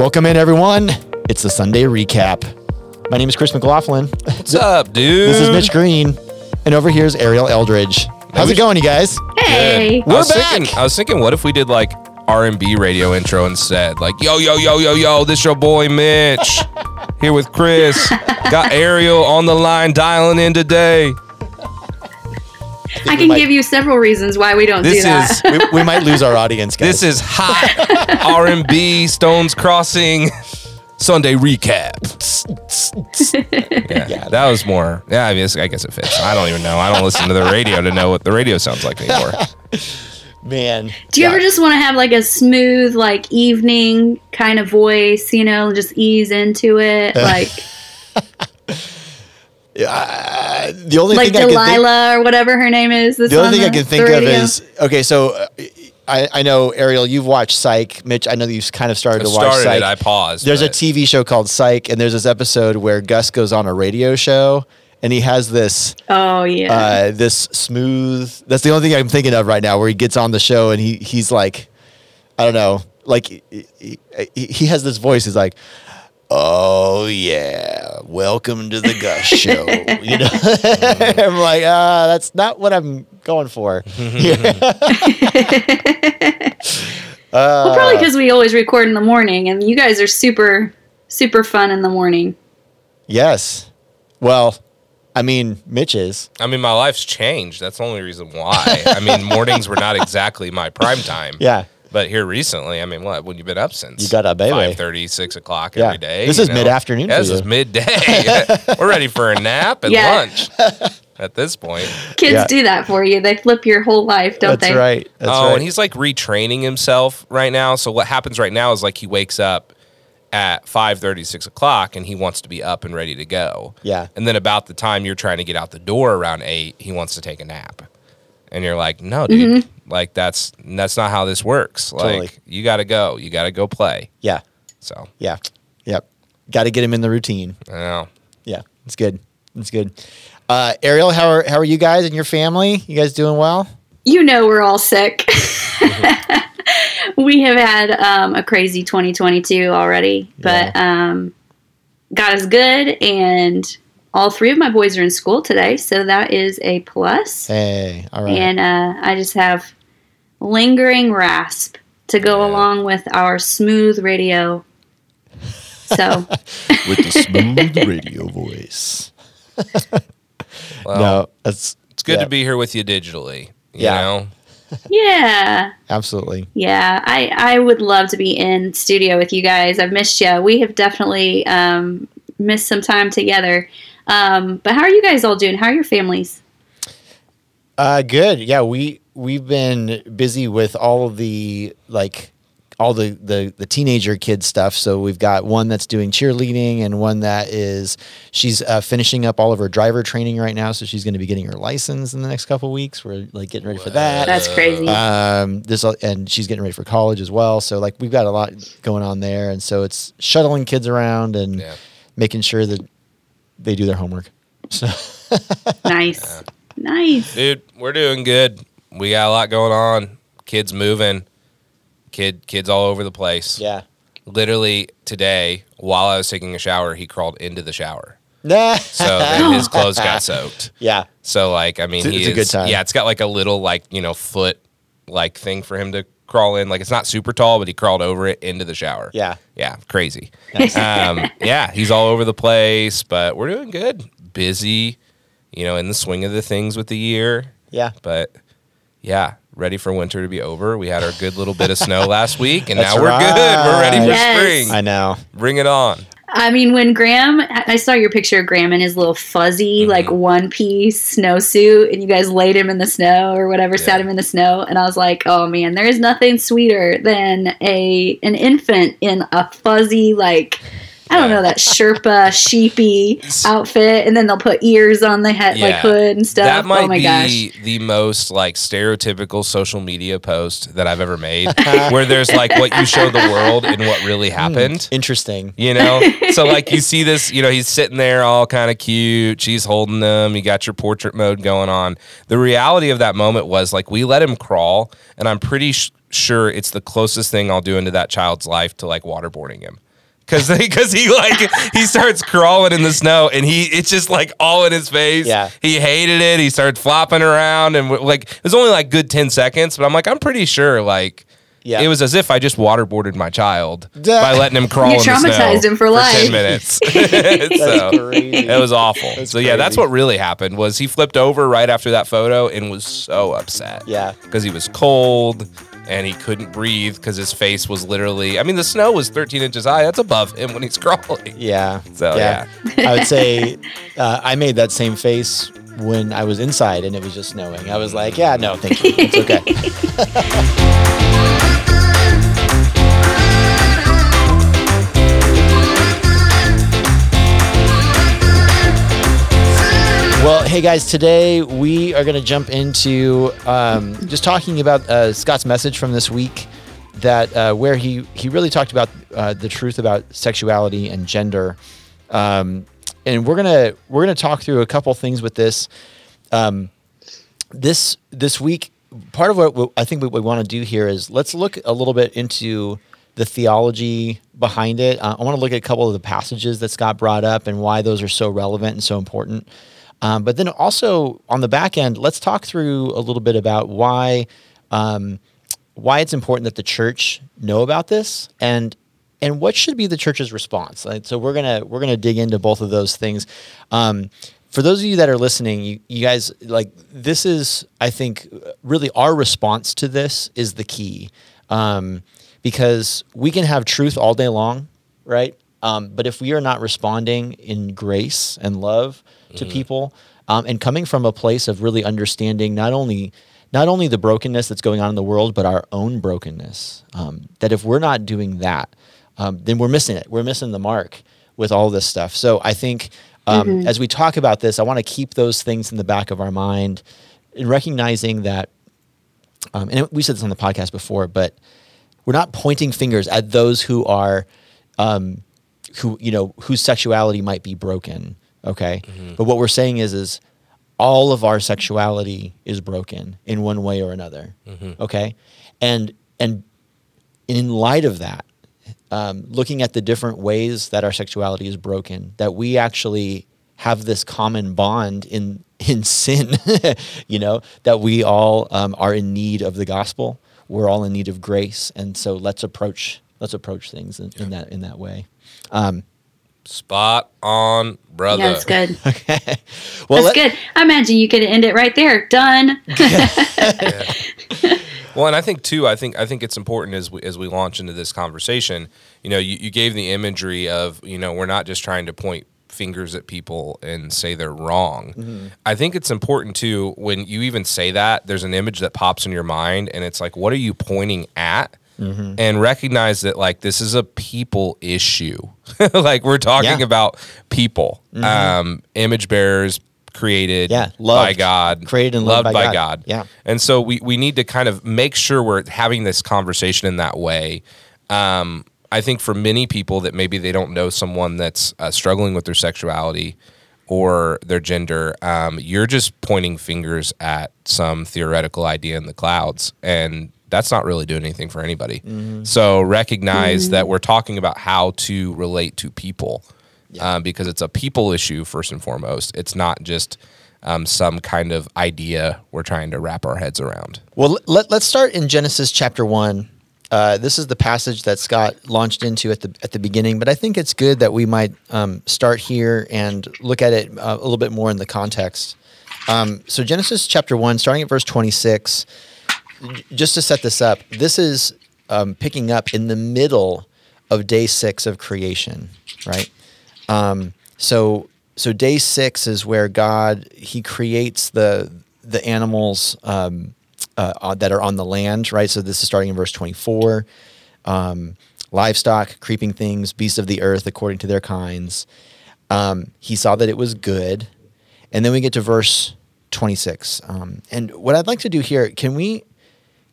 Welcome in, everyone. It's the Sunday recap. My name is Chris McLaughlin. What's up, dude? This is Mitch Green, and over here is Ariel Eldridge. How's we it going, you guys? Hey. I We're was back. Thinking, I was thinking, what if we did like R and B radio intro instead? Like, yo, yo, yo, yo, yo, this your boy Mitch here with Chris. Got Ariel on the line dialing in today. I we can might- give you several reasons why we don't This do that. is we, we might lose our audience, guys. this is hot R and B Stones Crossing Sunday recap. Yeah, Yeah. that was more. Yeah, I guess I guess it fits. I don't even know. I don't listen to the radio to know what the radio sounds like anymore. man. do you yeah. ever just want to have like a smooth, like evening kind of voice, you know, just ease into it? Like Uh, the only like thing I can think, Delilah or whatever her name is. The only on thing I can think of is okay. So uh, I, I know Ariel, you've watched Psych. Mitch, I know that you've kind of started I to watch started Psych. it. I paused. There's a TV show called Psych, and there's this episode where Gus goes on a radio show, and he has this Oh yeah. uh, this smooth. That's the only thing I'm thinking of right now, where he gets on the show and he he's like, I don't know, like he, he, he has this voice. He's like, "Oh yeah, welcome to the Gus Show." you know, I'm like, ah, that's not what I'm going for. well, probably because we always record in the morning, and you guys are super, super fun in the morning. yes. Well, I mean, Mitch is. I mean, my life's changed. That's the only reason why. I mean, mornings were not exactly my prime time. Yeah. But here recently, I mean, what? When you've been up since? You got up, baby. 5.30, 6 o'clock Yeah. every day. This is know? mid-afternoon Yeah, this you. is midday. We're ready for a nap and Yeah. lunch at this point. Kids Yeah. do that for you. They flip your whole life, don't That's they? right. That's oh, right. and he's like retraining himself right now. So what happens right now is like he wakes up at 5.30, 6 o'clock, and he wants to be up and ready to go. Yeah. And then about the time you're trying to get out the door around 8, he wants to take a nap. And you're like, no, dude, like that's that's not how this works. Like Totally. you got to go, you got to go play. yeah. So Yeah. Yep. Got to get him in the routine. I know. Yeah, it's good. It's good. Uh, Ariel, how are how are you guys and your family? You guys doing well? you know we're all sick. we have had um, a crazy 2022 already, but um, God is good, and all three of my boys are in school today, so that is a plus. Hey, all right. And uh, I just have lingering rasp to go along with our smooth radio. So With the smooth radio voice. Well, no, that's it's good yeah, to be here with you digitally. You Yeah. know? yeah, absolutely. Yeah, I, I would love to be in studio with you guys. I've missed you. We have definitely um, missed some time together. Um, but how are you guys all doing? How are your families? Uh, good. Yeah, we we've been busy with all of the like all the the the teenager kid stuff. So we've got one that's doing cheerleading and one that is she's uh, finishing up all of her driver training right now. So she's going to be getting her license in the next couple weeks. We're like getting ready for that. That's crazy. um this and she's getting ready for college as well so like we've got a lot going on there and so it's shuttling kids around and Yeah. making sure that they do their homework so nice. Nice. Dude, we're doing good. We got a lot going on. Kids moving. Kid kids all over the place. yeah Literally today, while I was taking a shower, he crawled into the shower. nah. So then his clothes got soaked. yeah So like, I mean, It's he it's a is, good time. Yeah, it's got like a little like you know foot like thing for him to crawl in. Like it's not super tall, but he crawled over it into the shower. yeah yeah, crazy. um, yeah, he's all over the place, but we're doing good. Busy, you know, in the swing of the things with the year. yeah But yeah, ready for winter to be over. We had our good little bit of snow last week, and That's now we're good. We're ready for Yes. spring. i know Bring it on. I mean, when Graham, I saw your picture of Graham in his little fuzzy, Mm-hmm. like one piece snowsuit, and you guys laid him in the snow or whatever, sat him in the snow, and I was like, oh man, there is nothing sweeter than a an infant in a fuzzy like. I don't Yeah. know that Sherpa sheepy outfit, and then they'll put ears on the head, like Yeah. hood and stuff. That might oh my be gosh! the most like stereotypical social media post that I've ever made, where there's like what you show the world and what really hmm, happened. interesting You know, so like you see this, you know, he's sitting there all kind of cute. She's holding them. You got your portrait mode going on. The reality of that moment was like we let him crawl, and I'm pretty sh- sure it's the closest thing I'll do into that child's life to like waterboarding him. Because because he like he starts crawling in the snow and he it's just like all in his face. Yeah. he hated it. He started flopping around and like it was only like good ten seconds, but I'm like I'm pretty sure like. Yeah. It was as if I just waterboarded my child Duh. by letting him crawl You in the snow traumatized him for life. ten minutes. so, crazy. it was awful. That's so yeah, that's what really happened. Was he flipped over right after that photo and was so upset? Yeah. because he was cold and he couldn't breathe because his face was literally. I mean, the snow was 13 inches high. That's above him when he's crawling. Yeah. So, yeah. I would say uh, I made that same face when I was inside and it was just snowing. I was like, yeah, no, thank you. It's okay. hey guys, today we are going to jump into um, just talking about uh, Scott's message from this week, that uh, where he he really talked about uh, the truth about sexuality and gender, um, and we're gonna we're gonna talk through a couple things with this. Um, this this week, part of what we- I think what we want to do here is let's look a little bit into the theology behind it. Uh, I want to look at a couple of the passages that Scott brought up and why those are so relevant and so important. Um, but then also on the back end, let's talk through a little bit about why um, why it's important that the church know about this and and what should be the church's response. Like, so we're gonna we're gonna dig into both of those things. Um, for those of you that are listening, you, you guys like this is I think really our response to this is the key um, because we can have truth all day long, right? Um, but if we are not responding in grace and love to people, um, and coming from a place of really understanding not only not only the brokenness that's going on in the world, but our own brokenness. Um, that if we're not doing that, um, then we're missing it. We're missing the mark with all this stuff. So I think um, as we talk about this, I want to keep those things in the back of our mind, and recognizing that. Um, and we said this on the podcast before, but we're not pointing fingers at those who are um, who you know whose sexuality might be broken okay? But what we're saying is is all of our sexuality is broken in one way or another okay? And and in light of that um, looking at the different ways that our sexuality is broken that we actually have this common bond in in sin you know that we all um, are in need of the gospel we're all in need of grace and so let's approach let's approach things in, in that in that way. Um, Spot on, brother. Yeah, that's good. okay well That's let- good. I imagine you could end it right there. Done. Well, and I think too, I think I think it's important as we as we launch into this conversation. You know, you, you gave the imagery of you know we're not just trying to point fingers at people and say they're wrong. Mm-hmm. I think it's important too when you even say that. There's an image that pops in your mind, and it's like, what are you pointing at? And recognize that like this is a people issue. like we're talking Yeah. about people, um, image bearers created Yeah, by loved. God, Created and loved by God. Yeah. and so we, we need to kind of make sure we're having this conversation in that way. Um, I think for many people that maybe they don't know someone that's uh, struggling with their sexuality or their gender, um, you're just pointing fingers at some theoretical idea in the clouds. And that's not really doing anything for anybody. So recognize that we're talking about how to relate to people uh, because it's a people issue first and foremost. It's not just um, some kind of idea we're trying to wrap our heads around. Well, let, let's start in Genesis chapter one. Uh, this is the passage that Scott launched into at the at the beginning, but I think it's good that we might um, start here and look at it uh, a little bit more in the context. Um, so Genesis chapter one, starting at verse twenty six, just to set this up, this is um, picking up in the middle of day six of creation, right? Um, so so day six is where God he creates the the animals um, uh, uh, that are on the land, right? So this is starting in verse twenty four. Um, livestock, creeping things, beasts of the earth according to their kinds. Um, he saw that it was good, and then we get to verse twenty six. Um, and what I'd like to do here, can we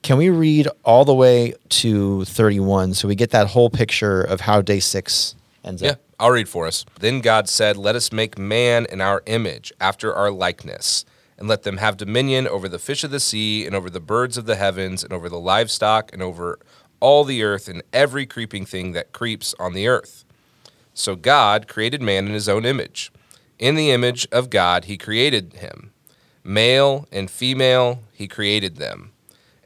can we read all the way to 31 so we get that whole picture of how day six ends Yeah, up? I'll read for us. Then God said, Let us make man in our image, after our likeness, and let them have dominion over the fish of the sea, and over the birds of the heavens, and over the livestock, and over all the earth, and every creeping thing that creeps on the earth. So God created man in his own image. In the image of God, he created him. Male and female, he created them.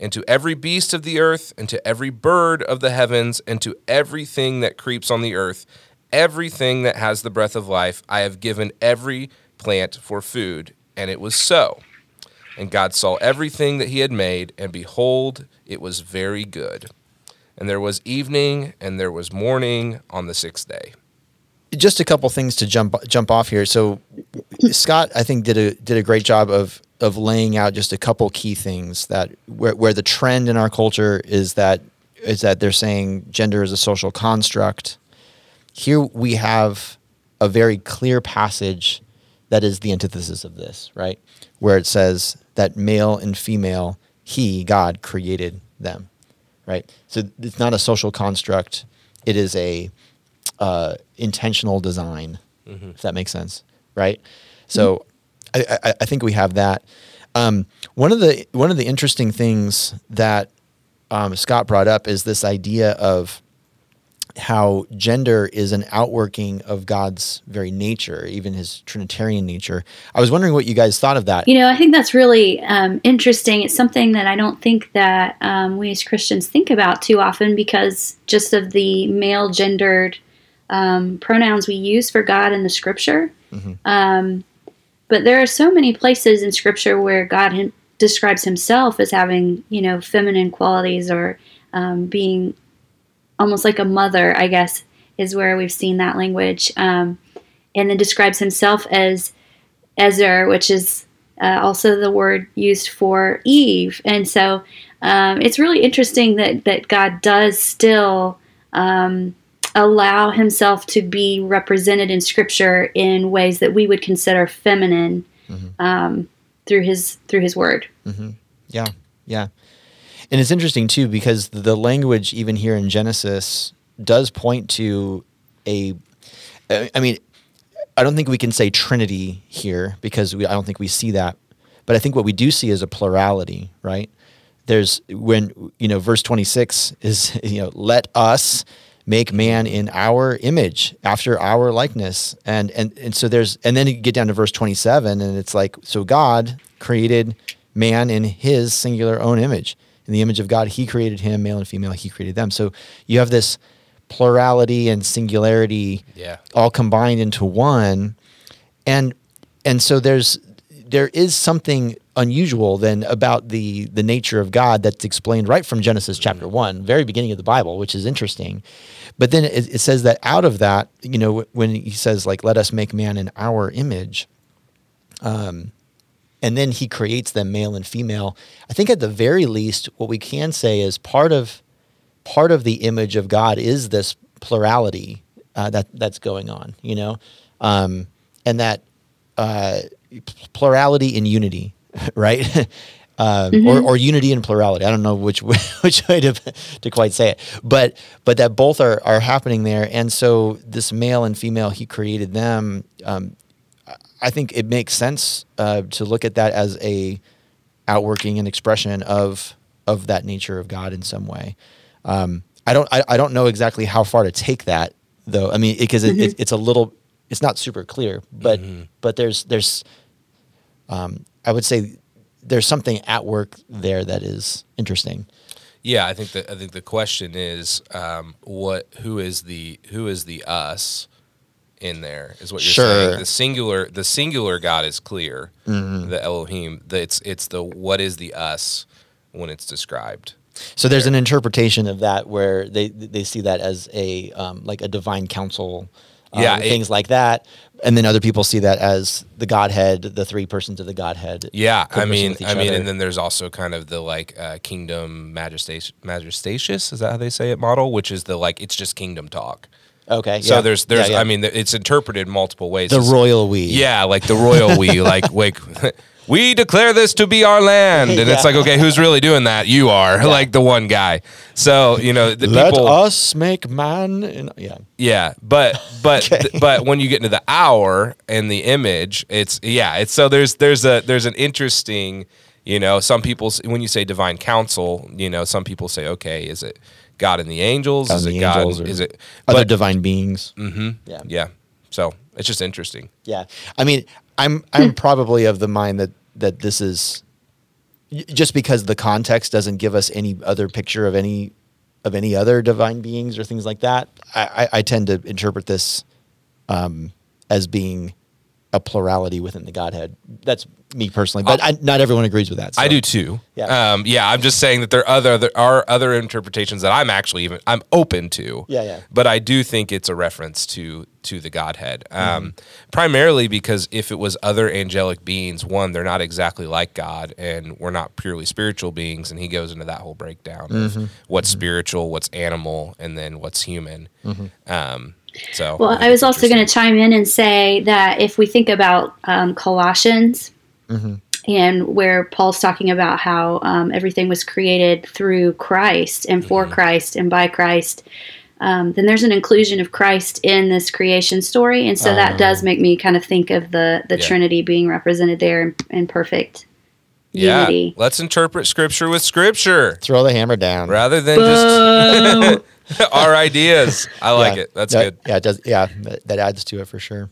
And to every beast of the earth, and to every bird of the heavens, and to everything that creeps on the earth, everything that has the breath of life, I have given every plant for food. And it was so. And God saw everything that he had made, and behold, it was very good. And there was evening and there was morning on the sixth day. Just a couple things to jump jump off here. So Scott, I think did a did a great job of of laying out just a couple key things that where, where the trend in our culture is that is that they're saying gender is a social construct. Here we have a very clear passage that is the antithesis of this, right? Where it says that male and female, he, God, created them right? So it's not a social construct; it is a uh, intentional design. Mm-hmm. If that makes sense, right? So. I, I, I, think we have that. Um, one of the one of the interesting things that um, Scott brought up is this idea of how gender is an outworking of God's very nature, even his Trinitarian nature. I was wondering what you guys thought of that. You know, I think that's really um, interesting. It's something that I don't think that um, we as Christians think about too often because just of the male gendered um, pronouns we use for God in the Scripture. Mm-hmm. But there are so many places in Scripture where God describes Himself as having, you know, feminine qualities or um, being almost like a mother, I guess, is where we've seen that language. Um, and then describes himself as Ezer, which is uh, also the word used for Eve. And so um, it's really interesting that, that God does still um, allow himself to be represented in Scripture in ways that we would consider feminine mm-hmm. Um, through his through his word. Mm-hmm. Yeah, yeah. And it's interesting too because the language even here in Genesis does point to a I mean I don't think we can say trinity here because we, I don't think we see that. But I think what we do see is a plurality, right? There's when you know verse 26 is you know let us make man in our image after our likeness and and and so there's and then you get down to verse 27 and it's like so God created man in his singular own image in the image of God, He created him, male and female, He created them. So you have this plurality and singularity yeah. all combined into one. And and so there's there is something unusual than about the the nature of God that's explained right from Genesis chapter one, very beginning of the Bible, which is interesting. But then it, it, says that out of that, you know, when he says like, "Let us make man in our image," um, and then he creates them male and female. I think at the very least, what we can say is part of part of the image of God is this plurality uh, that that's going on, you know, um, and that uh, plurality in unity, right? um, mm-hmm. or, or unity and plurality. I don't know which way, which way to, to quite say it, but but that both are are happening there. And so this male and female, he created them. Um, I think it makes sense uh, to look at that as a outworking and expression of of that nature of God in some way. Um, I don't I, I, don't know exactly how far to take that though. I mean, because it, mm-hmm. it, it's a little it's not super clear, but mm-hmm. but there's there's um, I would say there's something at work there that is interesting. Yeah, I think that I think the question is um, what who is the who is the us in there is what you're sure. saying. The singular the singular God is clear. Mm-hmm. The Elohim. The, it's it's the what is the us when it's described. So there's there. an interpretation of that where they they see that as a um, like a divine council. Um, yeah, things it, like that, and then other people see that as the Godhead, the three persons of the Godhead. Yeah, I mean, I mean, other. and then there's also kind of the like uh, kingdom majestatious, majestatious. Is that how they say it? Model, which is the like it's just kingdom talk. Okay, So yeah. there's there's Yeah, yeah. I mean it's interpreted multiple ways. the It's- royal we. Yeah, like the royal we like wake we declare this to be our land. And it's like, okay, who's really doing that? You are, like the one guy. So, you know, the Let people us make man. In, yeah. Yeah, but but Okay. but when you get into the hour and the image, it's yeah, it's so there's there's a there's an interesting, you know, some people when you say divine council, you know, some people say, okay, is it God and the angels? God is it the God? or Is it Other but- divine beings. Mm-hmm. Yeah. yeah. So it's just interesting. Yeah. I mean, I'm I'm probably of the mind that that this is just because the context doesn't give us any other picture of any of any other divine beings or things like that. I, I, I tend to interpret this um, as being a plurality within the Godhead. That's me personally, but I, not everyone agrees with that. so- I do too. Yeah. Um, yeah. I'm just saying that there are other there are other interpretations that I'm actually even I'm open to. Yeah, yeah. But I do think it's a reference to to the Godhead, um, Mm-hmm. primarily because if it was other angelic beings, one they're not exactly like God, and we're not purely spiritual beings, and he goes into that whole breakdown Mm-hmm. of what's spiritual, what's animal, and then what's human. Mm-hmm. Um, so Well, I was also going to chime in and say that if we think about um, Colossians and where Paul's talking about how um, everything was created through Christ and for Christ and by Christ, um, then there's an inclusion of Christ in this creation story, and so that does make me kind of think of the the Yeah. Trinity being represented there in, in perfect yeah, unity. let's interpret Scripture with Scripture throw the hammer down. rather than just Boom. our ideas. I like Yeah. it. That's Yeah, good. Yeah, it does. Yeah, that, that adds to it for sure.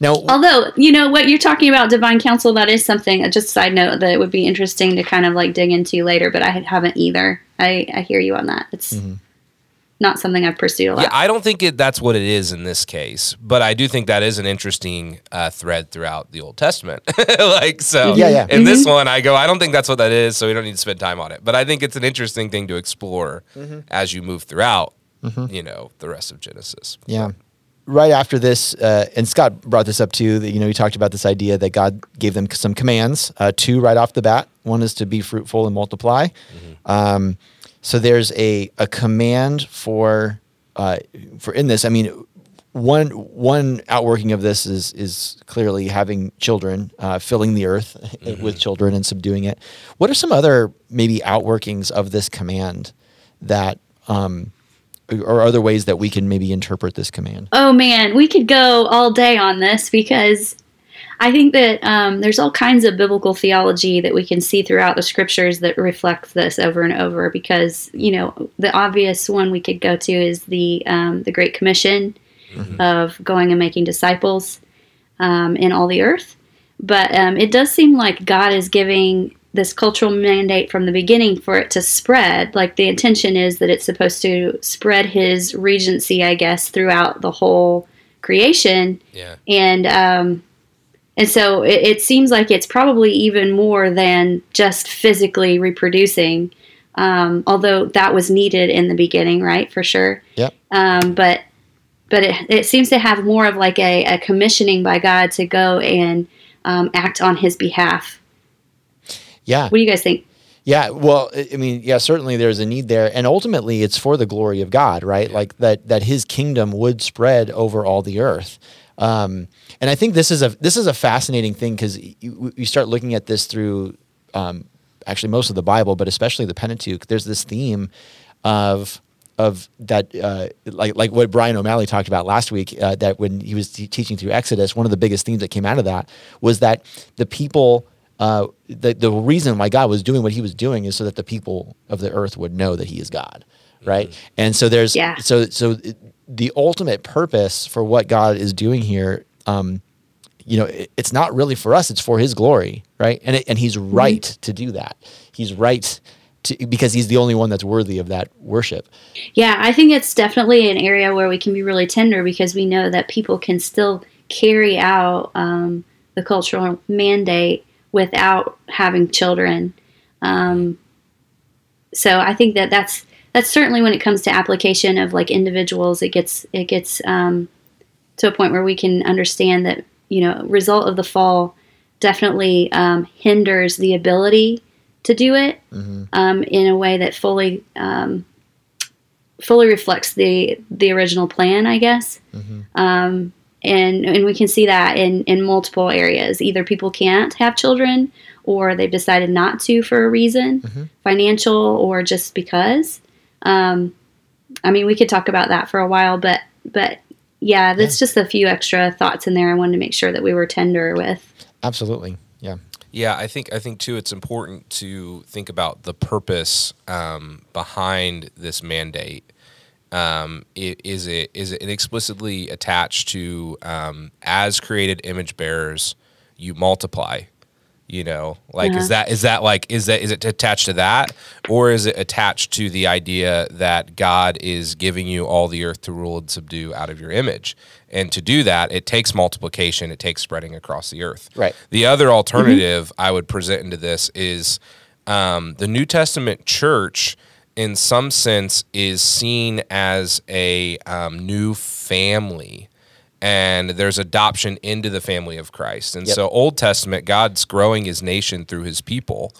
Now, Although, you know, what you're talking about, divine council, that is something, just a side note, that it would be interesting to kind of like dig into later, but I haven't either. I, I hear you on that. It's Mm-hmm. Not something I've pursued a lot. Yeah, I don't think it, that's what it is in this case, but I do think that is an interesting uh, thread throughout the Old Testament. like so, Yeah, yeah. In this one, I go, I don't think that's what that is, so we don't need to spend time on it. But I think it's an interesting thing to explore Mm-hmm. as you move throughout, you know, the rest of Genesis. Yeah. Right after this, uh, and Scott brought this up too. That you know, he talked about this idea that God gave them some commands. Uh, two right off the bat. One is to be fruitful and multiply. Um, so there's a a command for uh, for in this. I mean, one one outworking of this is is clearly having children, uh, filling the earth with children and subduing it. What are some other maybe outworkings of this command that? Um, or other ways that we can maybe interpret this command. Oh man, we could go all day on this because I think that um, there's all kinds of biblical theology that we can see throughout the scriptures that reflect this over and over. Because you know, the obvious one we could go to is the um, the Great Commission of going and making disciples um, in all the earth. But um, it does seem like God is giving this cultural mandate from the beginning for it to spread. Like the intention is that it's supposed to spread His regency, I guess, throughout the whole creation Yeah. and um, and so it, it seems like it's probably even more than just physically reproducing. Um, although that was needed in the beginning, right, for sure. Yep. Um, but but it, it seems to have more of like a, a commissioning by God to go and um, act on His behalf. Yeah. What do you guys think? Yeah. Well, I I mean, yeah, certainly there's a need there. And ultimately it's for the glory of God, right? Like that that his kingdom would spread over all the earth. Um, and I think this is a this is a fascinating thing because you, you start looking at this through um, actually most of the Bible, but especially the Pentateuch. There's this theme of of that uh, like like what Brian O'Malley talked about last week. Uh, that when he was te- teaching through Exodus, one of the biggest themes that came out of that was that the people. Uh, the the reason why God was doing what He was doing is so that the people of the earth would know that He is God, right? And so there's Yeah. so so the ultimate purpose for what God is doing here, um, you know, it, it's not really for us; it's for His glory, right? And it, and He's right to do that. He's right to because He's the only one that's worthy of that worship. Yeah, I think it's definitely an area where we can be really tender because we know that people can still carry out um, the cultural mandate without having children. Um, so I think that that's that's certainly when it comes to application of like individuals, it gets it gets um, to a point where we can understand that you know result of the fall definitely um, hinders the ability to do it um, in a way that fully um, fully reflects the the original plan, I guess. Um, and and we can see that in in multiple areas. Either people can't have children, or they've decided not to for a reason, financial or just because. Um, I mean, we could talk about that for a while, but but yeah, that's just a few extra thoughts in there. I wanted to make sure that we were tender with. Absolutely. Yeah. Yeah, I think I think too. It's important to think about the purpose um, behind this mandate. Um, i- is it is it explicitly attached to um, as created image bearers, you multiply? You know, like is that is that like is that is it attached to that, or is it attached to the idea that God is giving you all the earth to rule and subdue out of your image? And to do that, it takes multiplication. It takes spreading across the earth. Right. The other alternative I would present into this is um, the New Testament church, in some sense, is seen as a um, new family. And there's adoption into the family of Christ. And Yep. so, Old Testament, God's growing his nation through his people.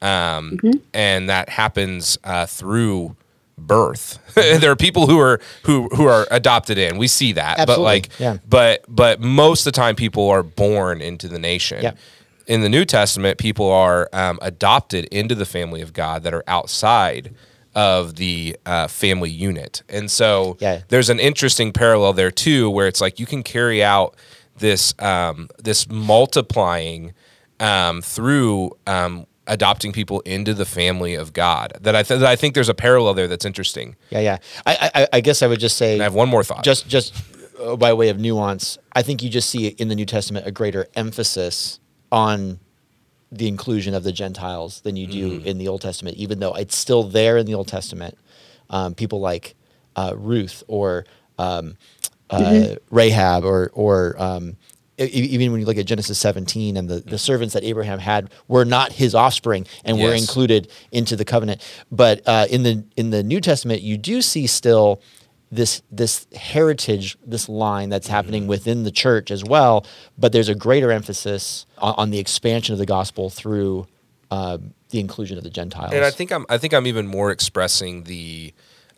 Um, And that happens uh, through birth. there are people who are who who are adopted in. We see that, but like, yeah. but but most of the time, people are born into the nation. Yeah. In the New Testament, people are um, adopted into the family of God that are outside of the uh, family unit, and so Yeah. there's an interesting parallel there too, where it's like you can carry out this um, this multiplying um, through um, adopting people into the family of God. That I th- that I think there's a parallel there that's interesting. Yeah. Yeah. I, I, I guess I would just say And I have one more thought. just just uh, by way of nuance, I think you just see in the New Testament a greater emphasis on the inclusion of the Gentiles than you do Mm. in the Old Testament, even though it's still there in the Old Testament. Um, people like uh, Ruth or um, uh, Rahab or or um, e- even when you look at Genesis 17 and the, the servants that Abraham had were not his offspring and were included into the covenant. But uh, in the in the New Testament, you do see still this this heritage, this line that's happening within the church as well. But there's a greater emphasis on, on the expansion of the gospel through uh, the inclusion of the Gentiles. and I think I'm I think I'm even more expressing the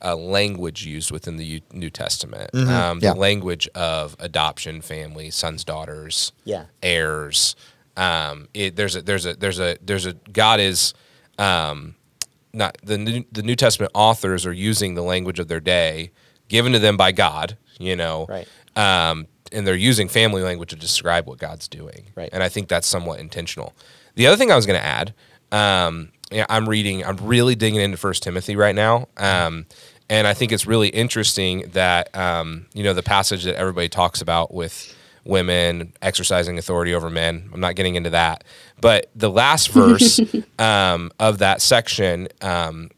uh, language used within the U- New Testament, um, Mm-hmm. Yeah. the language of adoption, family, sons, daughters, Yeah. heirs. Um, it, there's a there's a there's a there's a God is um, not the new, the New Testament authors are using the language of their day, given to them by God. You know, Right. um, and they're using family language to describe what God's doing. Right. And I think that's somewhat intentional. The other thing I was going to add, um, yeah, I'm reading, I'm really digging into First Timothy right now. Um, and I think it's really interesting that, um, you know, the passage that everybody talks about with women exercising authority over men. I'm not getting into that. But the last verse um, of that section, um,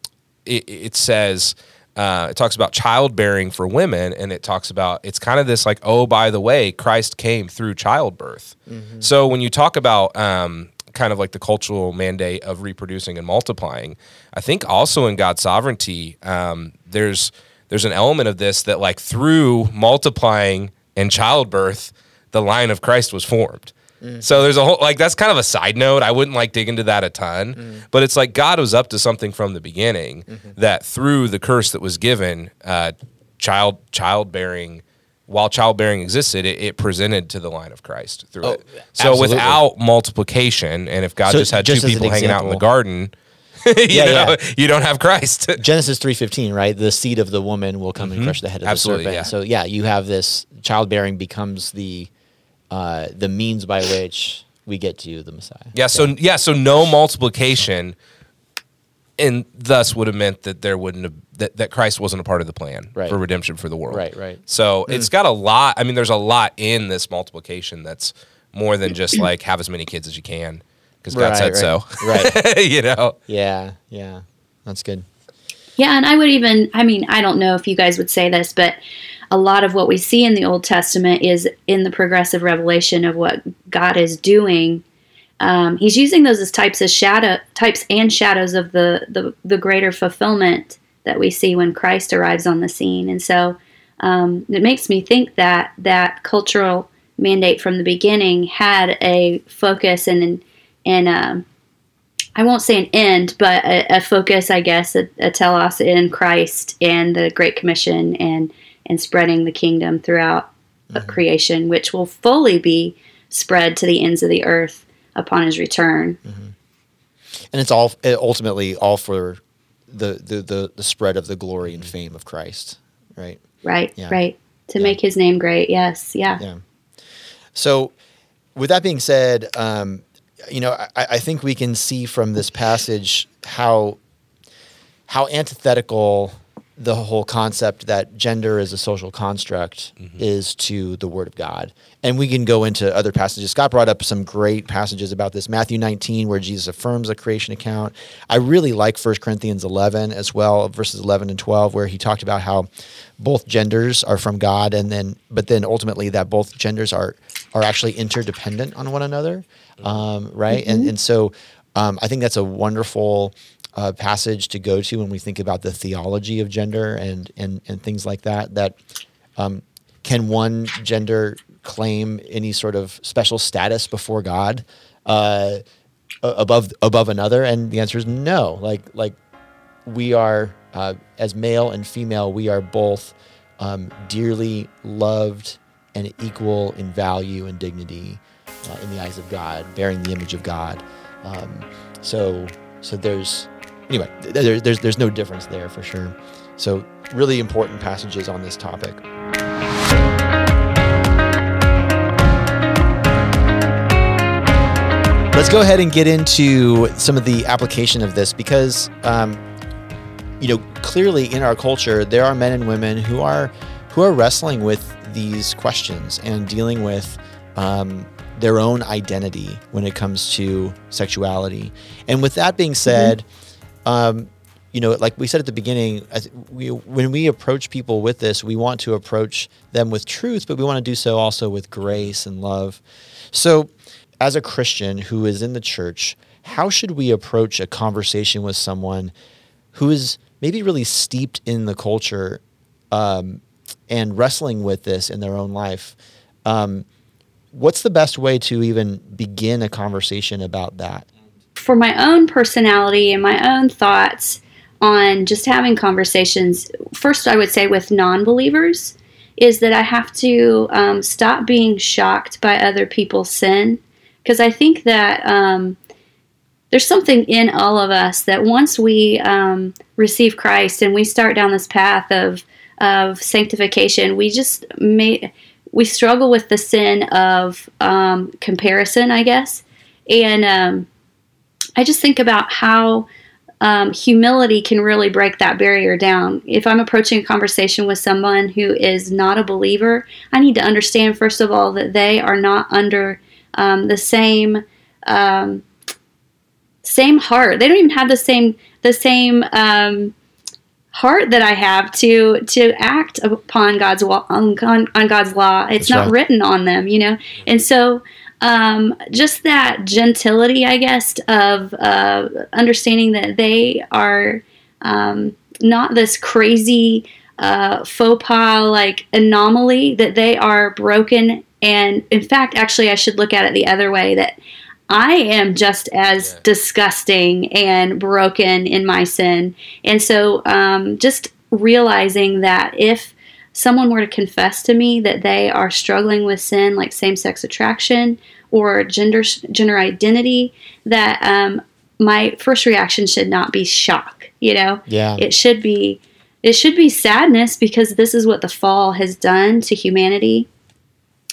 it, it says, uh, it talks about childbearing for women, and it talks about it's kind of this like, oh, by the way, Christ came through childbirth. So when you talk about um, kind of like the cultural mandate of reproducing and multiplying, I think also in God's sovereignty, um, there's there's an element of this that like through multiplying and childbirth, the line of Christ was formed. So there's a whole like that's kind of a side note. I wouldn't like dig into that a ton, but it's like God was up to something from the beginning that through the curse that was given, uh, child childbearing, while childbearing existed, it, it presented to the line of Christ through Oh, it. So absolutely. without multiplication, and if God So just had just two people hanging out in the garden, you Yeah, know, yeah. you don't have Christ. Genesis three fifteen, right? The seed of the woman will come and crush the head of Mm-hmm. Absolutely, the serpent. yeah. So yeah, you have this childbearing becomes the uh, the means by which we get to the Messiah. Yeah, so yeah, so no multiplication, and thus would have meant that there wouldn't have that, that Christ wasn't a part of the plan Right. for redemption for the world. Right, right. So it's got a lot. I mean, there's a lot in this multiplication that's more than just like have as many kids as you can because God Right, said right. so. Right. you know. Yeah, yeah, that's good. Yeah, and I would even, I mean, I don't know if you guys would say this, but a lot of what we see in the Old Testament is in the progressive revelation of what God is doing. Um, he's using those as types of shadow, types and shadows of the, the the greater fulfillment that we see when Christ arrives on the scene, and so um, it makes me think that that cultural mandate from the beginning had a focus and and um, I won't say an end, but a, a focus, I guess, a, a telos in Christ and the Great Commission and and spreading the kingdom throughout mm-hmm. creation, which will fully be spread to the ends of the earth upon His return. Mm-hmm. And it's all ultimately all for the, the the the spread of the glory and fame of Christ, right? Right, yeah. right. To yeah. make His name great. Yes, yeah. Yeah. So, with that being said, um, you know, I, I think we can see from this passage how how antithetical the whole concept that gender is a social construct mm-hmm. is to the Word of God. And we can go into other passages. Scott brought up some great passages about this. Matthew 19, where Jesus affirms a creation account. I really like 1 Corinthians 11 as well, verses 11 and 12, where he talked about how both genders are from God, and then but then ultimately that both genders are are actually interdependent on one another, um, right? Mm-hmm. And and so um, I think that's a wonderful uh, passage to go to when we think about the theology of gender and and and things like that. That um, can one gender claim any sort of special status before God uh, above above another? And the answer is no. Like like we are uh, as male and female, we are both um, dearly loved and equal in value and dignity uh, in the eyes of God, bearing the image of God. Um, so, so there's anyway, there, there's there's no difference there for sure. So, really important passages on this topic. Let's go ahead and get into some of the application of this because, um, you know, clearly in our culture there are men and women who are who are wrestling with these questions and dealing with um, their own identity when it comes to sexuality. And with that being said, mm-hmm. Um, you know, like we said at the beginning, we, when we approach people with this, we want to approach them with truth, but we want to do so also with grace and love. So, as a Christian who is in the church, how should we approach a conversation with someone who is maybe really steeped in the culture um, and wrestling with this in their own life. Um, what's the best way to even begin a conversation about that? For my own personality and my own thoughts on just having conversations, first I would say with non believers, is that I have to um, stop being shocked by other people's sin. Because I think that um, there's something in all of us that once we um, receive Christ and we start down this path of of sanctification, we just may we struggle with the sin of um, comparison, I guess. And um, I just think about how um, humility can really break that barrier down. If I'm approaching a conversation with someone who is not a believer, I need to understand, first of all, that they are not under um, the same. Um, same heart. They don't even have the same the same um, heart that I have to to act upon God's on, on God's law. It's That's not right. written on them, you know. And so um, just that gentility, I guess, of uh, understanding that they are um, not this crazy uh, faux pas like anomaly, that they are broken. And in fact, actually, I should look at it the other way that I am just as yeah. disgusting and broken in my sin. And so um, just realizing that if someone were to confess to me that they are struggling with sin like same-sex attraction or gender gender identity that um, my first reaction should not be shock you know? Yeah. It should be it should be sadness because this is what the fall has done to humanity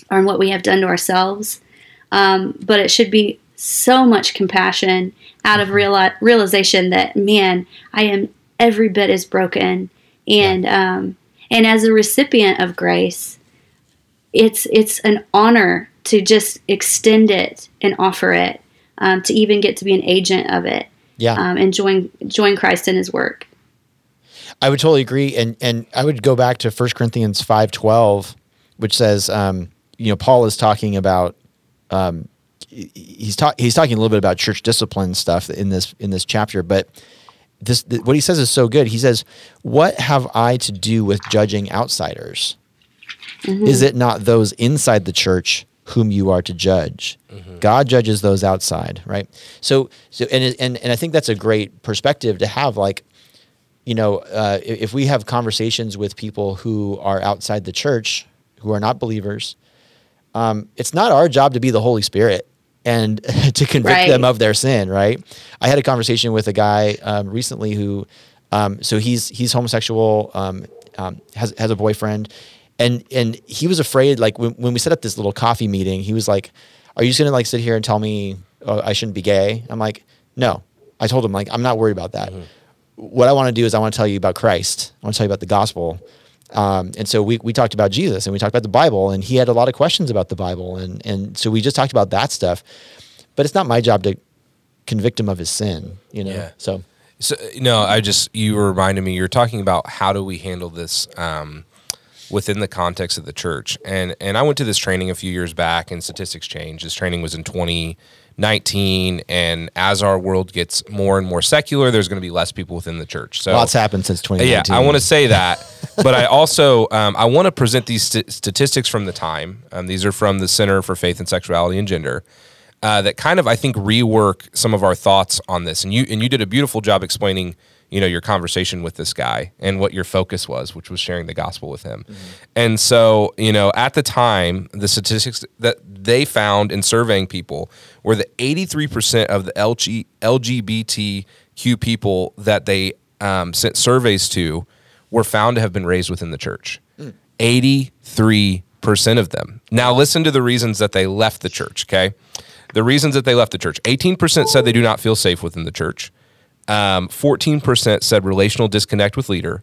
or what we have done to ourselves. Um, but it should be so much compassion out of real, realization that man, I am every bit as broken, and yeah. um, and as a recipient of grace, it's it's an honor to just extend it and offer it, um, to even get to be an agent of it, yeah, um, and join join Christ in His work. I would totally agree, and and I would go back to 1 Corinthians five twelve, which says, um, you know, Paul is talking about um, he's talking he's talking a little bit about church discipline stuff in this in this chapter, but this th- what he says is so good. He says, "What have I to do with judging outsiders? Mm-hmm. Is it not those inside the church whom you are to judge. God judges those outside, right? So, so and, and and I think that's a great perspective to have. Like, you know, uh, if we have conversations with people who are outside the church, who are not believers, um, it's not our job to be the Holy Spirit and to convict Right. them of their sin, right? I had a conversation with a guy um, recently who, um, so he's he's homosexual, um, um, has has a boyfriend, and and he was afraid. Like when, when we set up this little coffee meeting, he was like, "Are you just gonna like sit here and tell me oh, I shouldn't be gay?" I'm like, "No." I told him like I'm not worried about that. What I want to do is I want to tell you about Christ. I want to tell you about the gospel. Um, and so we, we talked about Jesus and we talked about the Bible and he had a lot of questions about the Bible. And, and so we just talked about that stuff, but it's not my job to convict him of his sin, you know? Yeah. So So no, I just you were reminding me. You're talking about how do we handle this um, within the context of the church, and and I went to this training a few years back, and statistics change. This training was in 2019, and as our world gets more and more secular, there's going to be less people within the church. So lots happened since 2019. yeah, I want to say that, but I also um, I want to present these st- statistics from the time. Um, these are from the Center for Faith and Sexuality and Gender. Uh, that kind of I think rework some of our thoughts on this, and you and you did a beautiful job explaining, you know, your conversation with this guy and what your focus was, which was sharing the gospel with him. And so, you know, at the time, the statistics that they found in surveying people were that 83% of the LG, LGBTQ people that they um, sent surveys to were found to have been raised within the church. 83% of them. Now, listen to the reasons that they left the church, okay? The reasons that they left the church 18% said they do not feel safe within the church, um, 14% said relational disconnect with leader,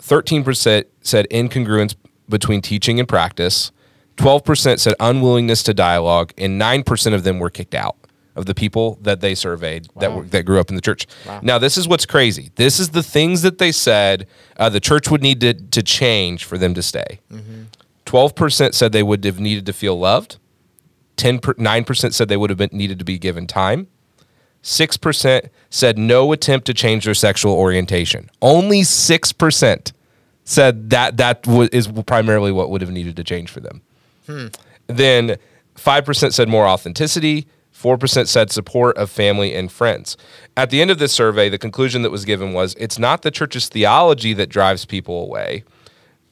13% said incongruence between teaching and practice, 12% said unwillingness to dialogue, and 9% of them were kicked out of the people that they surveyed that were, that grew up in the church. Now, this is what's crazy. This is the things that they said uh, the church would need to, to change for them to stay. 12% said they would have needed to feel loved. 10 per, 9% said they would have been needed to be given time. 6% said no attempt to change their sexual orientation. Only 6% said that that wa- is primarily what would have needed to change for them. Hmm. Then 5% said more authenticity. 4% said support of family and friends. At the end of this survey, the conclusion that was given was it's not the church's theology that drives people away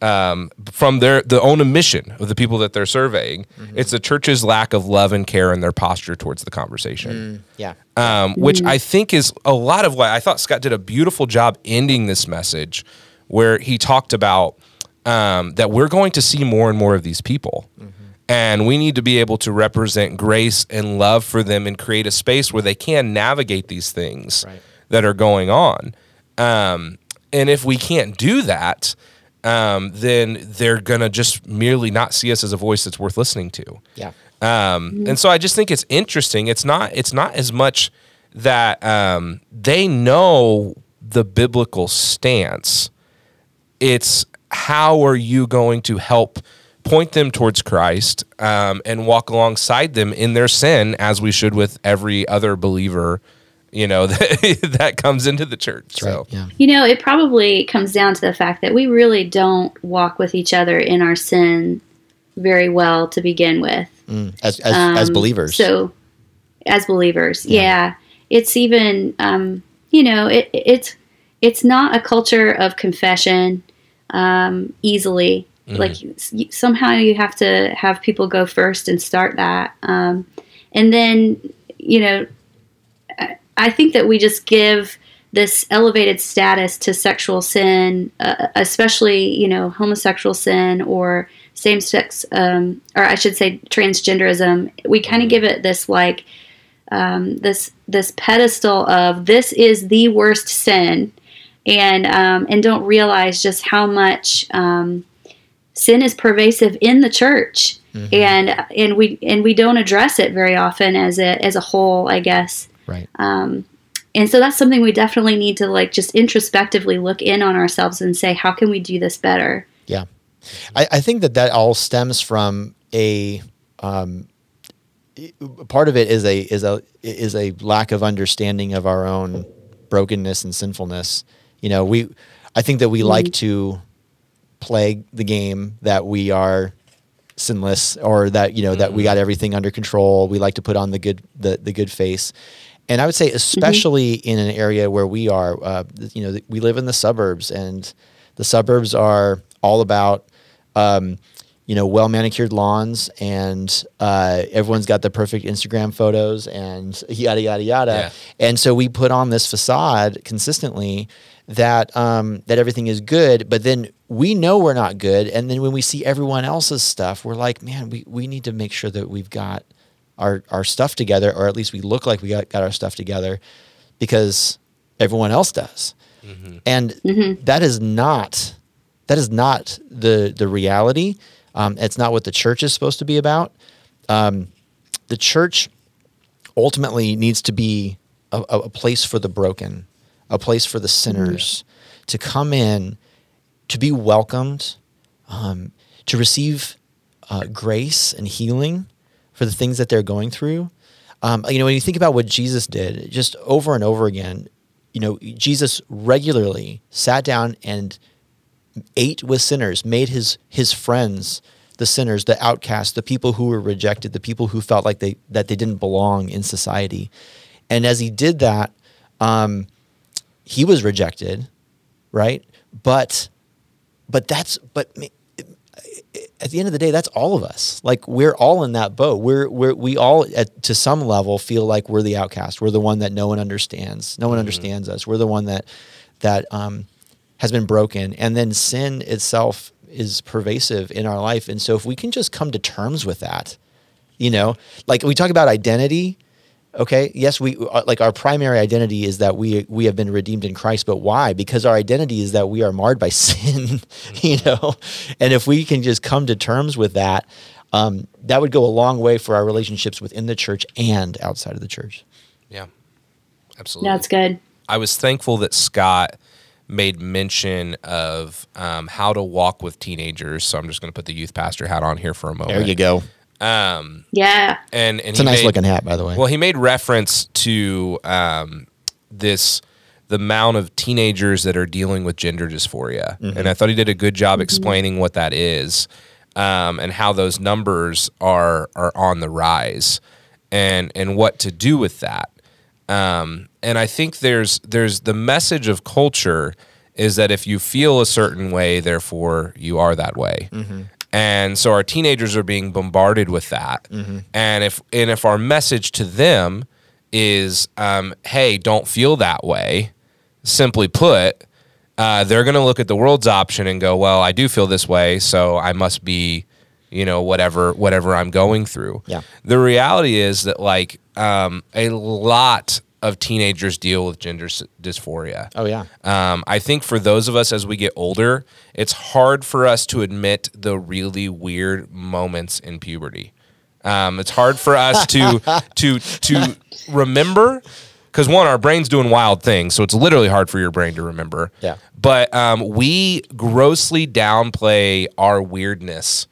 um, from their the own mission of the people that they're surveying. It's the church's lack of love and care in their posture towards the conversation yeah. um, which I think is a lot of why I thought Scott did a beautiful job ending this message, where he talked about um, that we're going to see more and more of these people. And we need to be able to represent grace and love for them and create a space where they can navigate these things Right. that are going on. Um, and if we can't do that, um, then they're going to just merely not see us as a voice that's worth listening to. Yeah. Um, and so I just think it's interesting. It's not it's not as much that um, they know the biblical stance. It's how are you going to help point them towards Christ um, and walk alongside them in their sin, as we should with every other believer, you know, that, that comes into the church. So Right. Yeah. You know, it probably comes down to the fact that we really don't walk with each other in our sin very well to begin with. Mm. As, as, as Um, believers. So, as believers, yeah, it's even um, you know it, it's it's not a culture of confession um, easily. Like you- somehow you have to have people go first and start that, um, and then you know I- think that we just give this elevated status to sexual sin, uh, especially you know homosexual sin or same sex, um, or I should say transgenderism. We kind of give it this like um, this this pedestal of this is the worst sin, and um, and don't realize just how much um, sin is pervasive in the church, and and we and we don't address it very often as a as a whole, I guess. Right. Um, and so that's something we definitely need to like just introspectively look in on ourselves and say, how can we do this better? Yeah, I, I think that that all stems from a um, part of it is a is a is a lack of understanding of our own brokenness and sinfulness. You know, we I think that we like to play the game that we are sinless or that you know that we got everything under control. We like to put on the good the the good face. And I would say, especially in an area where we are, uh, you know, we live in the suburbs, and the suburbs are all about, um, you know, well manicured lawns, and uh, everyone's got the perfect Instagram photos, and yada yada yada. Yeah. And so we put on this facade consistently that um, that everything is good, but then we know we're not good, and then when we see everyone else's stuff, we're like, man, we we need to make sure that we've got our our stuff together, or at least we look like we got, got our stuff together, because everyone else does, and that is not that is not the the reality. Um, it's not what the church is supposed to be about. Um, the church ultimately needs to be a, a a place for the broken, a place for the sinners to come in, to be welcomed, um, to receive uh, grace and healing for the things that they're going through. Um, you know, when you think about what Jesus did, just over and over again, you know, Jesus regularly sat down and ate with sinners, made his his friends the sinners, the outcasts, the people who were rejected, the people who felt like they that they didn't belong in society. And as he did that, um, he was rejected, right? But but that's but at the end of the day, that's all of us. Like we're all in that boat. We're we're we all at, to some level feel like we're the outcast. We're the one that no one understands. No one understands us. We're the one that that um, has been broken, and then sin itself is pervasive in our life. And so, if we can just come to terms with that, you know, like we talk about identity. Okay, yes, we uh, like our primary identity is that we we have been redeemed in Christ, but why? Because our identity is that we are marred by sin, you know. And if we can just come to terms with that, um, that would go a long way for our relationships within the church and outside of the church. Yeah, absolutely. That's good. I was thankful that Scott made mention of um, how to walk with teenagers. So I'm just going to put the youth pastor hat on here for a moment. There you go. Um, Yeah. and and It's a nice made- looking hat, by the way. Well, he made reference to um, this the amount of teenagers that are dealing with gender dysphoria, and I thought he did a good job explaining what that is um, and how those numbers are are on the rise, and and what to do with that. Um, and I think there's there's the message of culture is that if you feel a certain way, therefore you are that way. And so our teenagers are being bombarded with that. And if and if our message to them is, um, "Hey, don't feel that way," simply put, uh, they're going to look at the world's option and go, "Well, I do feel this way, so I must be, you know, whatever whatever I'm going through." Yeah. The reality is that like um, a lot of teenagers deal with gender dysphoria. oh yeah, Um, I think for those of us as we get older, it's hard for us to admit the really weird moments in puberty. Um, it's hard for us to to to remember because one, our brain's doing wild things, so it's literally hard for your brain to remember. Yeah. But um, we grossly downplay our weirdness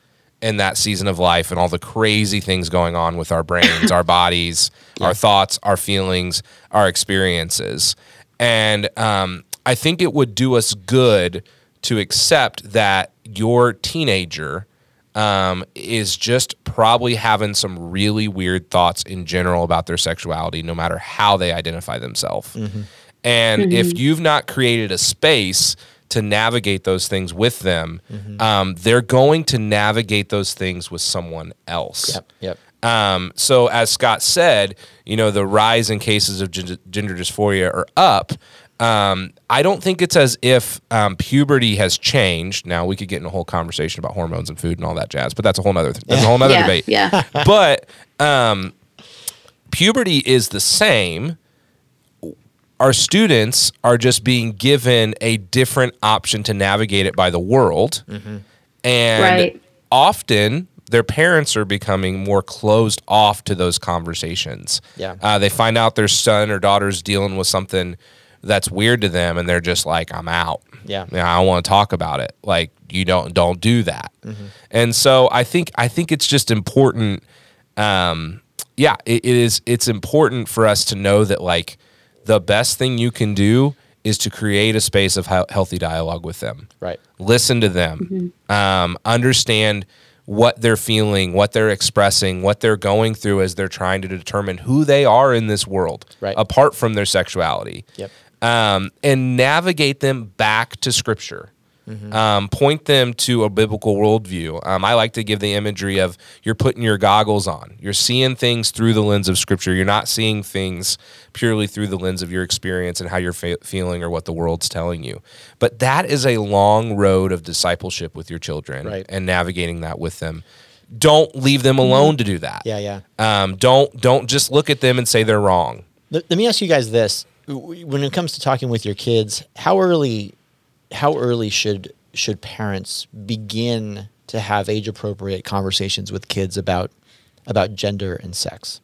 in that season of life and all the crazy things going on with our brains, our bodies, our thoughts, our feelings, our experiences. And um, I think it would do us good to accept that your teenager um, is just probably having some really weird thoughts in general about their sexuality, no matter how they identify themselves. And if you've not created a space to navigate those things with them, um, they're going to navigate those things with someone else. yep, yep. Um, so as Scott said, you know, the rise in cases of gen- gender dysphoria are up. Um, I don't think it's as if um, puberty has changed. Now we could get in a whole conversation about hormones and food and all that jazz, but that's a whole nother that's a whole nother yeah. debate. Yeah. But um, puberty is the same. Our students are just being given a different option to navigate it by the world. And Right. often their parents are becoming more closed off to those conversations. Yeah. Uh, they find out their son or daughter's dealing with something that's weird to them and they're just like, I'm out. Yeah. I don't want to talk about it. Like you don't don't do that. Mm-hmm. And so I think I think it's just important um, yeah, it, it is. It's important for us to know that like the best thing you can do is to create a space of he- healthy dialogue with them. Right. Listen to them. Um, understand what they're feeling, what they're expressing, what they're going through as they're trying to determine who they are in this world, Right. apart from their sexuality. Yep. Um, and navigate them back to scripture. Mm-hmm. Um, point them to a biblical worldview. Um, I like to give the imagery of you're putting your goggles on. You're seeing things through the lens of Scripture. You're not seeing things purely through the lens of your experience and how you're fe- feeling or what the world's telling you. But that is a long road of discipleship with your children Right. and navigating that with them. Don't leave them alone to do that. Yeah, yeah. Um, don't don't just look at them and say they're wrong. Let, let me ask you guys this: when it comes to talking with your kids, how early, how early should should parents begin to have age appropriate conversations with kids about about gender and sex?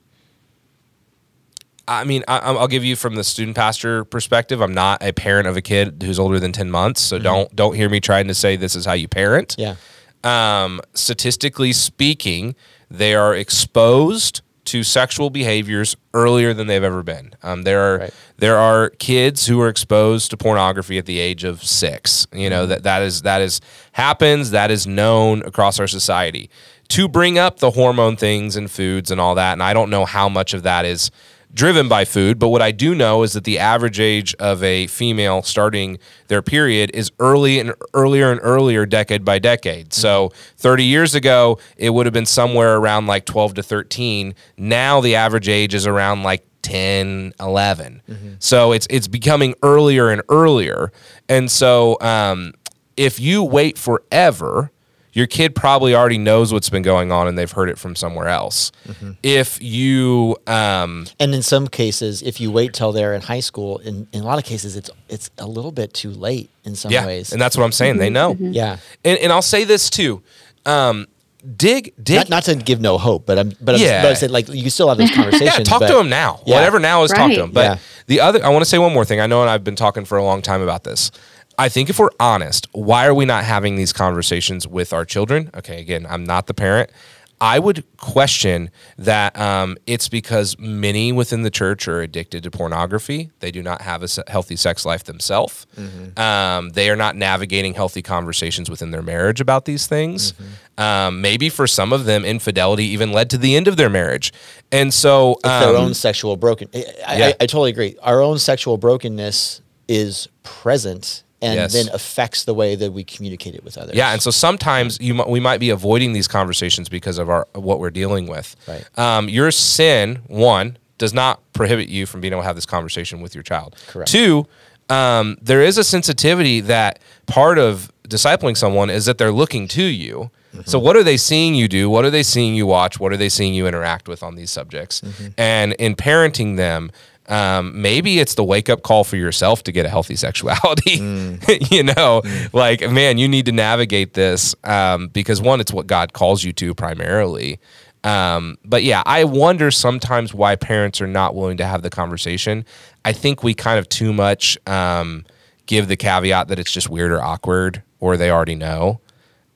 I mean, I, I'll give you from the student pastor perspective. I'm not a parent of a kid who's older than ten months, so don't don't hear me trying to say this is how you parent. Yeah, Um, statistically speaking, they are exposed to sexual behaviors earlier than they've ever been. Um, there are Right. there are kids who are exposed to pornography at the age of six. You know that that is that is happens. That is known across our society. To bring up the hormone things and foods and all that, and I don't know how much of that is driven by food, but what I do know is that the average age of a female starting their period is early and earlier and earlier, decade by decade. So 30 years ago, it would have been somewhere around like 12 to 13. Now the average age is around like 10, 11. So it's it's becoming earlier and earlier. And so um, if you wait forever, your kid probably already knows what's been going on and they've heard it from somewhere else. If you um, and in some cases, if you wait till they're in high school, in, in a lot of cases, it's it's a little bit too late in some yeah, ways. and that's what I'm saying. They know. yeah, And, and I'll say this too. Um, dig, dig. not, not to give no hope, but I'm but I'm, Yeah. but I said like you still have those conversations. yeah, talk but- to them now. Yeah. Whatever now is talk to them. But Yeah. the other, I want to say one more thing. I know, and I've been talking for a long time about this. I think if we're honest, why are we not having these conversations with our children? Okay, again, I'm not the parent. I would question that um, it's because many within the church are addicted to pornography. They do not have a healthy sex life themselves. Um, they are not navigating healthy conversations within their marriage about these things. Um, maybe for some of them, infidelity even led to the end of their marriage. And so, their um, own sexual broken. I, Yeah. I, I totally agree. Our own sexual brokenness is present and Yes. then affects the way that we communicate it with others. Yeah, and so sometimes you we might be avoiding these conversations because of our what we're dealing with. Right. Um, your sin one does not prohibit you from being able to have this conversation with your child. Correct. Two, um, there is a sensitivity that part of discipling someone is that they're looking to you. So what are they seeing you do? What are they seeing you watch? What are they seeing you interact with on these subjects? And in parenting them. Um, maybe it's the wake up call for yourself to get a healthy sexuality. you know, like, man, you need to navigate this um, because one, it's what God calls you to primarily. Um, but yeah, I wonder sometimes why parents are not willing to have the conversation. I think we kind of too much um, give the caveat that it's just weird or awkward or they already know.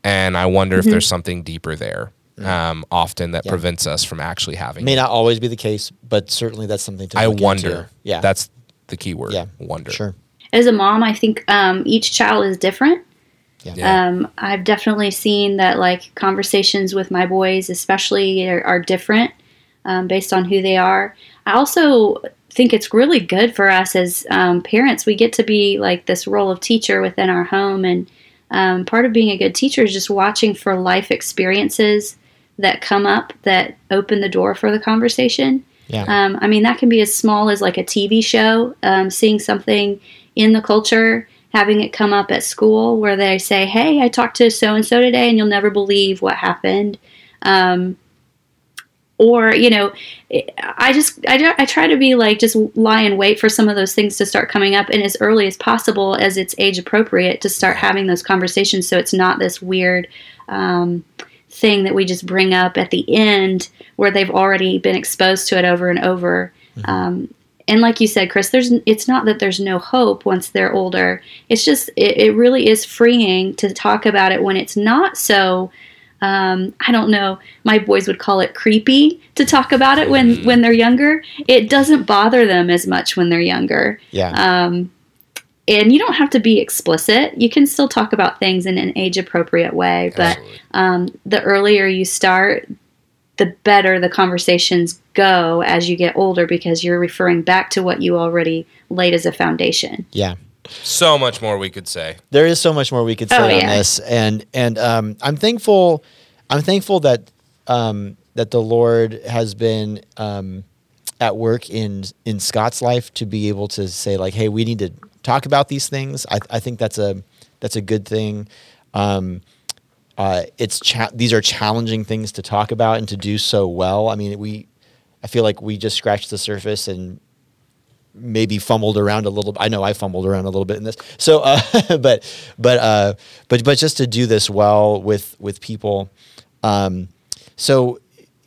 And I wonder if there's something deeper there um, often that prevents us from actually having. may it. not always be the case, but certainly that's something to. I wonder. Into. Yeah, That's the key word. yeah, Wonder. Sure. As a mom, I think um, each child is different. Yeah. Um, I've definitely seen that like conversations with my boys, especially, are, are different um, based on who they are. I also think it's really good for us as um, parents. We get to be like this role of teacher within our home, and um, part of being a good teacher is just watching for life experiences that come up that open the door for the conversation. Yeah. Um, I mean, that can be as small as like a TV show, um, seeing something in the culture, having it come up at school where they say, Hey, I talked to so and so today, and you'll never believe what happened. Um, or, you know, I just, I, I try to be like, just lie in wait for some of those things to start coming up and as early as possible as it's age appropriate to start having those conversations so it's not this weird, um, thing that we just bring up at the end where they've already been exposed to it over and over. Um, and like you said, Chris, there's it's not that there's no hope once they're older. It's just it, it really is freeing to talk about it when it's not so. Um, I don't know. My boys would call it creepy to talk about it when when they're younger. It doesn't bother them as much when they're younger. Yeah. Um, and you don't have to be explicit. You can still talk about things in an age appropriate way, but um, the earlier you start, the better the conversations go as you get older because you're referring back to what you already laid as a foundation. Yeah. so much more we could say. there is so much more we could say Oh, on yeah. this and and um, i'm thankful i'm thankful that um, that the lord has been um, at work in in scott's life to be able to say like hey we need to talk about these things i, I think that's a that's a good thing um, uh, it's cha- these are challenging things to talk about and to do so well i mean we i feel like we just scratched the surface and maybe fumbled around a little. I know I fumbled around a little bit in this. So, uh, but but uh, but but just to do this well with with people. Um, so,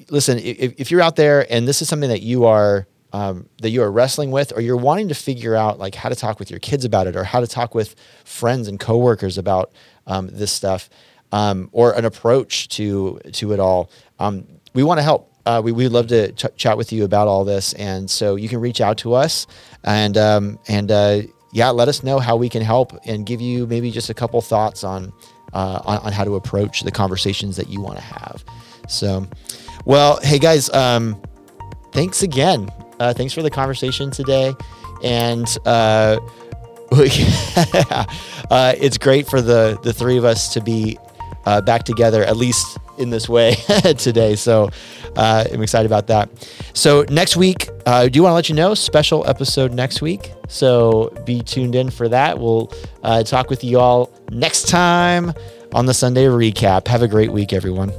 listen, if, if you're out there and this is something that you are um, that you are wrestling with, or you're wanting to figure out like how to talk with your kids about it, or how to talk with friends and coworkers about um, this stuff, um, or an approach to to it all, um, we want to help uh, we, we'd love to ch- chat with you about all this. And so you can reach out to us and, um, and, uh, yeah, let us know how we can help and give you maybe just a couple thoughts on, uh, on, on how to approach the conversations that you want to have. So, well, hey guys, um, thanks again. Uh, thanks for the conversation today. And, uh, uh, it's great for the, the three of us to be uh, back together, at least in this way today. So uh, I'm excited about that. So next week, uh, I do want to let you know, special episode next week. So be tuned in for that. We'll talk with you all next time on the Sunday recap. Have a great week, everyone.